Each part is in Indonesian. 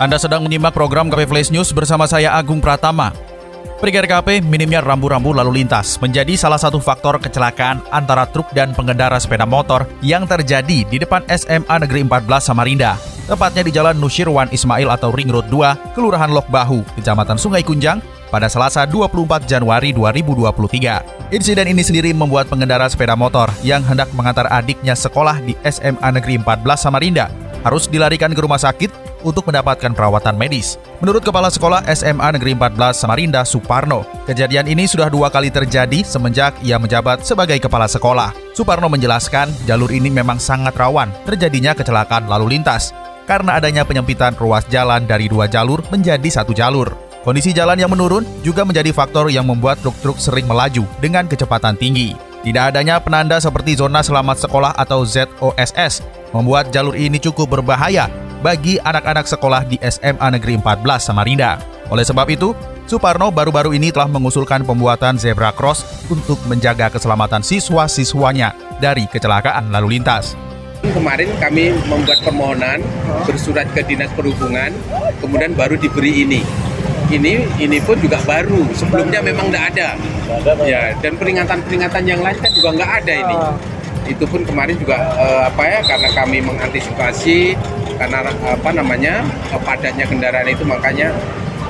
Anda sedang menyimak program KP Flash News bersama saya Agung Pratama. Perikir KP, minimnya rambu-rambu lalu lintas menjadi salah satu faktor kecelakaan antara truk dan pengendara sepeda motor yang terjadi di depan SMA Negeri 14 Samarinda, tepatnya di Jalan Nusirwan Ismail atau Ring Road 2, Kelurahan Lok Bahu, Kecamatan Sungai Kunjang, pada Selasa 24 Januari 2023. Insiden ini sendiri membuat pengendara sepeda motor yang hendak mengantar adiknya sekolah di SMA Negeri 14 Samarinda harus dilarikan ke rumah sakit untuk mendapatkan perawatan medis. Menurut Kepala Sekolah SMA Negeri 14 Samarinda Suparno, kejadian ini sudah dua kali terjadi semenjak ia menjabat sebagai Kepala Sekolah. Suparno menjelaskan jalur ini memang sangat rawan terjadinya kecelakaan lalu lintas karena adanya penyempitan ruas jalan dari dua jalur menjadi satu jalur. Kondisi jalan yang menurun juga menjadi faktor yang membuat truk-truk sering melaju dengan kecepatan tinggi. Tidak adanya penanda seperti zona selamat sekolah atau ZOSS membuat jalur ini cukup berbahaya bagi anak-anak sekolah di SMA Negeri 14 Samarinda. Oleh sebab itu, Suparno baru-baru ini telah mengusulkan pembuatan zebra cross untuk menjaga keselamatan siswa-siswanya dari kecelakaan lalu lintas. Kemarin kami membuat permohonan bersurat ke Dinas Perhubungan, kemudian baru diberi ini. Ini ini pun juga baru, sebelumnya memang tidak ada. Ya, dan peringatan-peringatan yang lain kan juga nggak ada ini. Itu pun kemarin juga eh, apa ya karena kami mengantisipasi karena apa namanya padatnya kendaraan itu makanya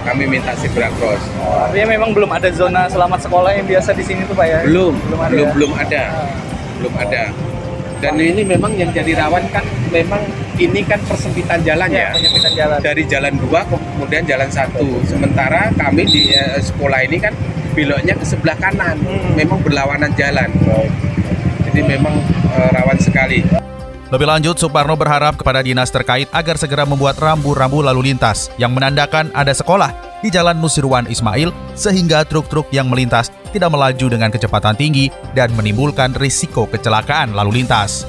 kami minta zebra cross. Oh, artinya memang belum ada zona selamat sekolah yang biasa di sini tuh pak ya? Belum, belum ada. Belum, ya? belum ada, belum ada. Dan ini memang yang jadi rawan kan memang ini kan persempitan jalan ya, ya jalan. Dari jalan dua kemudian jalan satu. Sementara kami di eh, sekolah ini kan beloknya ke sebelah kanan, hmm. memang berlawanan jalan. Jadi memang eh, rawan sekali. Lebih lanjut, Suparno berharap kepada dinas terkait agar segera membuat rambu-rambu lalu lintas yang menandakan ada sekolah di Jalan Nusirwan Ismail sehingga truk-truk yang melintas tidak melaju dengan kecepatan tinggi dan menimbulkan risiko kecelakaan lalu lintas.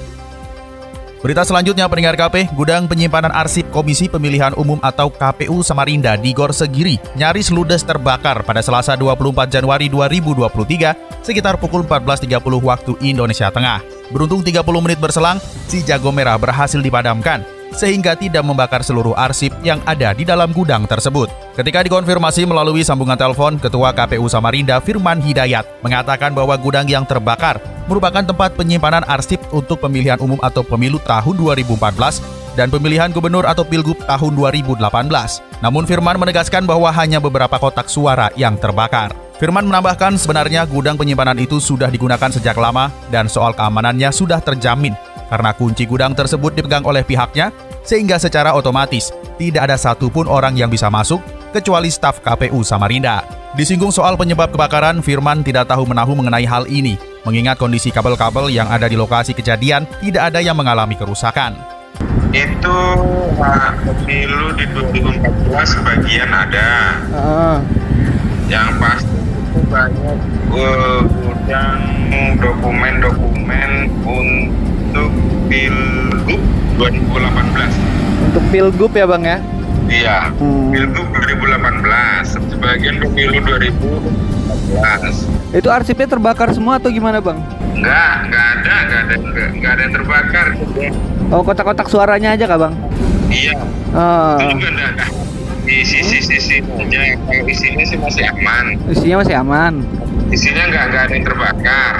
Berita selanjutnya pendengar KP, gudang penyimpanan arsip Komisi Pemilihan Umum atau KPU Samarinda di Gor Segiri nyaris ludes terbakar pada Selasa 24 Januari 2023 sekitar pukul 14.30 waktu Indonesia Tengah. Beruntung 30 menit berselang, si jago merah berhasil dipadamkan sehingga tidak membakar seluruh arsip yang ada di dalam gudang tersebut. Ketika dikonfirmasi melalui sambungan telepon, Ketua KPU Samarinda Firman Hidayat mengatakan bahwa gudang yang terbakar merupakan tempat penyimpanan arsip untuk pemilihan umum atau pemilu tahun 2014 dan pemilihan gubernur atau pilgub tahun 2018. Namun Firman menegaskan bahwa hanya beberapa kotak suara yang terbakar. Firman menambahkan sebenarnya gudang penyimpanan itu sudah digunakan sejak lama dan soal keamanannya sudah terjamin karena kunci gudang tersebut dipegang oleh pihaknya sehingga secara otomatis tidak ada satupun orang yang bisa masuk kecuali staf KPU Samarinda. Disinggung soal penyebab kebakaran, Firman tidak tahu menahu mengenai hal ini, mengingat kondisi kabel-kabel yang ada di lokasi kejadian tidak ada yang mengalami kerusakan. Itu pemilu di 2014 sebagian ada. Uh. Yang pasti banyak uh, gudang dokumen-dokumen untuk Pilgub 2018. Untuk Pilgub ya Bang ya? Iya, hmm. Pilgub 2018, sebagian pemilu 2014. Itu arsipnya terbakar semua atau gimana Bang? Enggak, enggak ada, enggak ada, enggak, ada yang terbakar. Oh, kotak-kotak suaranya aja kah Bang? Iya. Oh. Itu juga enggak ada di sisi-sisi aja kalau isinya sih masih aman. Isinya masih aman. Isinya nggak nggak ada yang terbakar.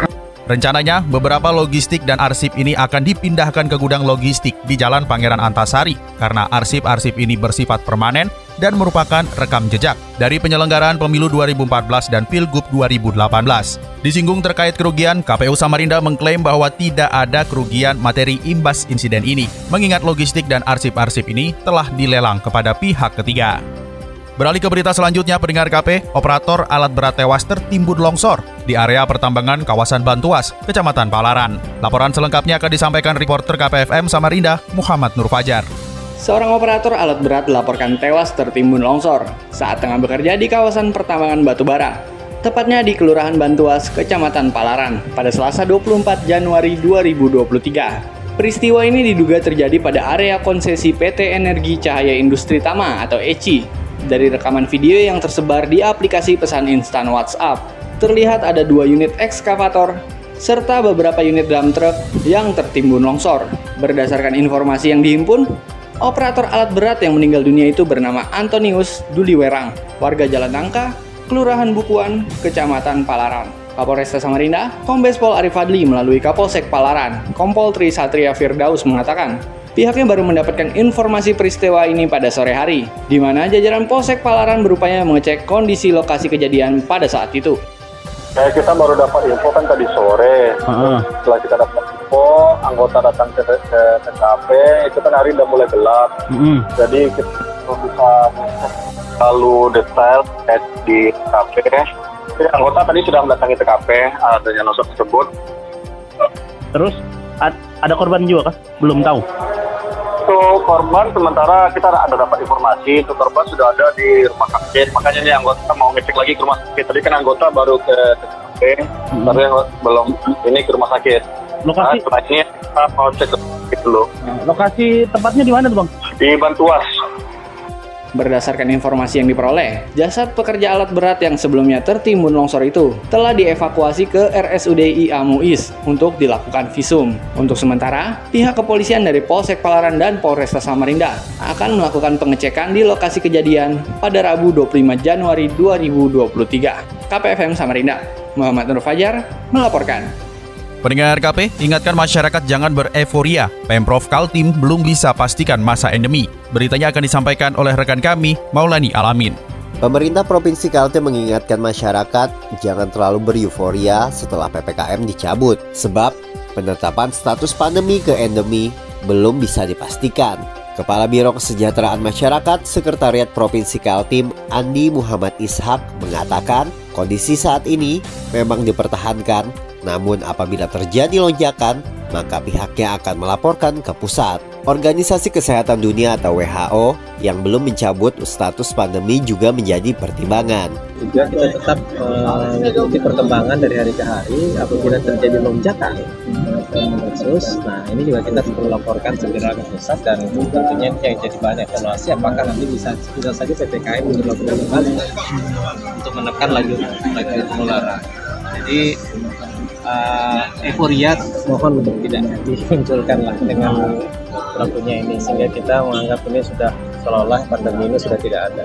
Rencananya, beberapa logistik dan arsip ini akan dipindahkan ke gudang logistik di Jalan Pangeran Antasari. Karena arsip-arsip ini bersifat permanen dan merupakan rekam jejak dari penyelenggaraan pemilu 2014 dan Pilgub 2018. Disinggung terkait kerugian, KPU Samarinda mengklaim bahwa tidak ada kerugian materi imbas insiden ini, mengingat logistik dan arsip-arsip ini telah dilelang kepada pihak ketiga. Beralih ke berita selanjutnya, pendengar KP, operator alat berat tewas tertimbun longsor di area pertambangan kawasan Bantuas, Kecamatan Palaran. Laporan selengkapnya akan disampaikan reporter KPFM Samarinda, Muhammad Nur Fajar. Seorang operator alat berat dilaporkan tewas tertimbun longsor saat tengah bekerja di kawasan pertambangan batubara, tepatnya di Kelurahan Bantuas, Kecamatan Palaran, pada Selasa 24 Januari 2023. Peristiwa ini diduga terjadi pada area konsesi PT Energi Cahaya Industri Tama atau ECI. Dari rekaman video yang tersebar di aplikasi pesan instan WhatsApp, terlihat ada dua unit ekskavator serta beberapa unit dump truk yang tertimbun longsor. Berdasarkan informasi yang dihimpun, Operator alat berat yang meninggal dunia itu bernama Antonius Duliwerang, warga Jalan Nangka, Kelurahan Bukuan, Kecamatan Palaran. Kapolresta Samarinda, Kombes Pol Arif Fadli melalui Kapolsek Palaran, Kompol Tri Satria Firdaus mengatakan, pihaknya baru mendapatkan informasi peristiwa ini pada sore hari, di mana jajaran Polsek Palaran berupaya mengecek kondisi lokasi kejadian pada saat itu. Kayak kita baru dapat info kan tadi sore. Uh-huh. Setelah kita dapat anggota datang ke, ke TKP, itu kan hari udah mulai gelap. Uh-huh. Jadi kita bisa terlalu detail di TKP. Jadi anggota tadi sudah mendatangi TKP adanya nosok tersebut. Terus ada korban juga kah? Belum tahu untuk korban sementara kita ada dapat informasi untuk korban sudah ada di rumah sakit makanya ini anggota mau ngecek lagi ke rumah sakit tadi kan anggota baru ke TKP hmm. tapi belum ini ke rumah sakit lokasi ini kita mau cek ke dulu lokasi tempatnya di mana tuh bang di Bantuas Berdasarkan informasi yang diperoleh, jasad pekerja alat berat yang sebelumnya tertimbun longsor itu telah dievakuasi ke RSUD IA Muiz untuk dilakukan visum. Untuk sementara, pihak kepolisian dari Polsek Palaran dan Polresta Samarinda akan melakukan pengecekan di lokasi kejadian pada Rabu 25 Januari 2023. KPFM Samarinda, Muhammad Nur Fajar melaporkan. Pendengar KP, ingatkan masyarakat jangan bereforia. Pemprov Kaltim belum bisa pastikan masa endemi. Beritanya akan disampaikan oleh rekan kami, Maulani Alamin. Pemerintah Provinsi Kaltim mengingatkan masyarakat jangan terlalu bereuforia setelah PPKM dicabut, sebab penetapan status pandemi ke endemi belum bisa dipastikan. Kepala Biro Kesejahteraan Masyarakat Sekretariat Provinsi Kaltim Andi Muhammad Ishak mengatakan kondisi saat ini memang dipertahankan namun apabila terjadi lonjakan, maka pihaknya akan melaporkan ke pusat. Organisasi Kesehatan Dunia atau WHO yang belum mencabut status pandemi juga menjadi pertimbangan. Juga kita tetap eh, mengikuti uh, perkembangan dari hari ke hari. Apabila terjadi lonjakan kasus, nah ini juga kita perlu laporkan segera ke pusat dan tentunya yang jadi banyak evaluasi apakah nanti bisa bisa saja ppkm dilakukan untuk menekan laju laju penularan. Jadi uh, euforia mohon untuk tidak dimunculkan lah dengan pelakunya ini sehingga kita menganggap ini sudah seolah-olah pandemi ini sudah tidak ada.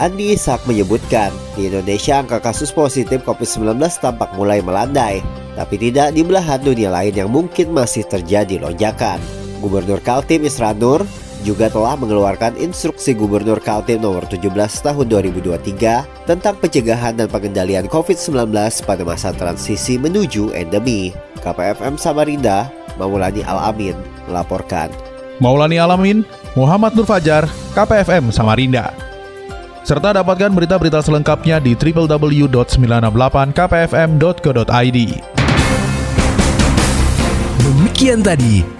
Andi Ishak menyebutkan, di Indonesia angka kasus positif COVID-19 tampak mulai melandai, tapi tidak di belahan dunia lain yang mungkin masih terjadi lonjakan. Gubernur Kaltim Isra Nur juga telah mengeluarkan instruksi Gubernur Kaltim nomor 17 tahun 2023 tentang pencegahan dan pengendalian COVID-19 pada masa transisi menuju endemi. KPFM Samarinda, Maulani Alamin melaporkan. Maulani Alamin, Muhammad Nur Fajar, KPFM Samarinda. Serta dapatkan berita-berita selengkapnya di www.968kpfm.co.id. Demikian tadi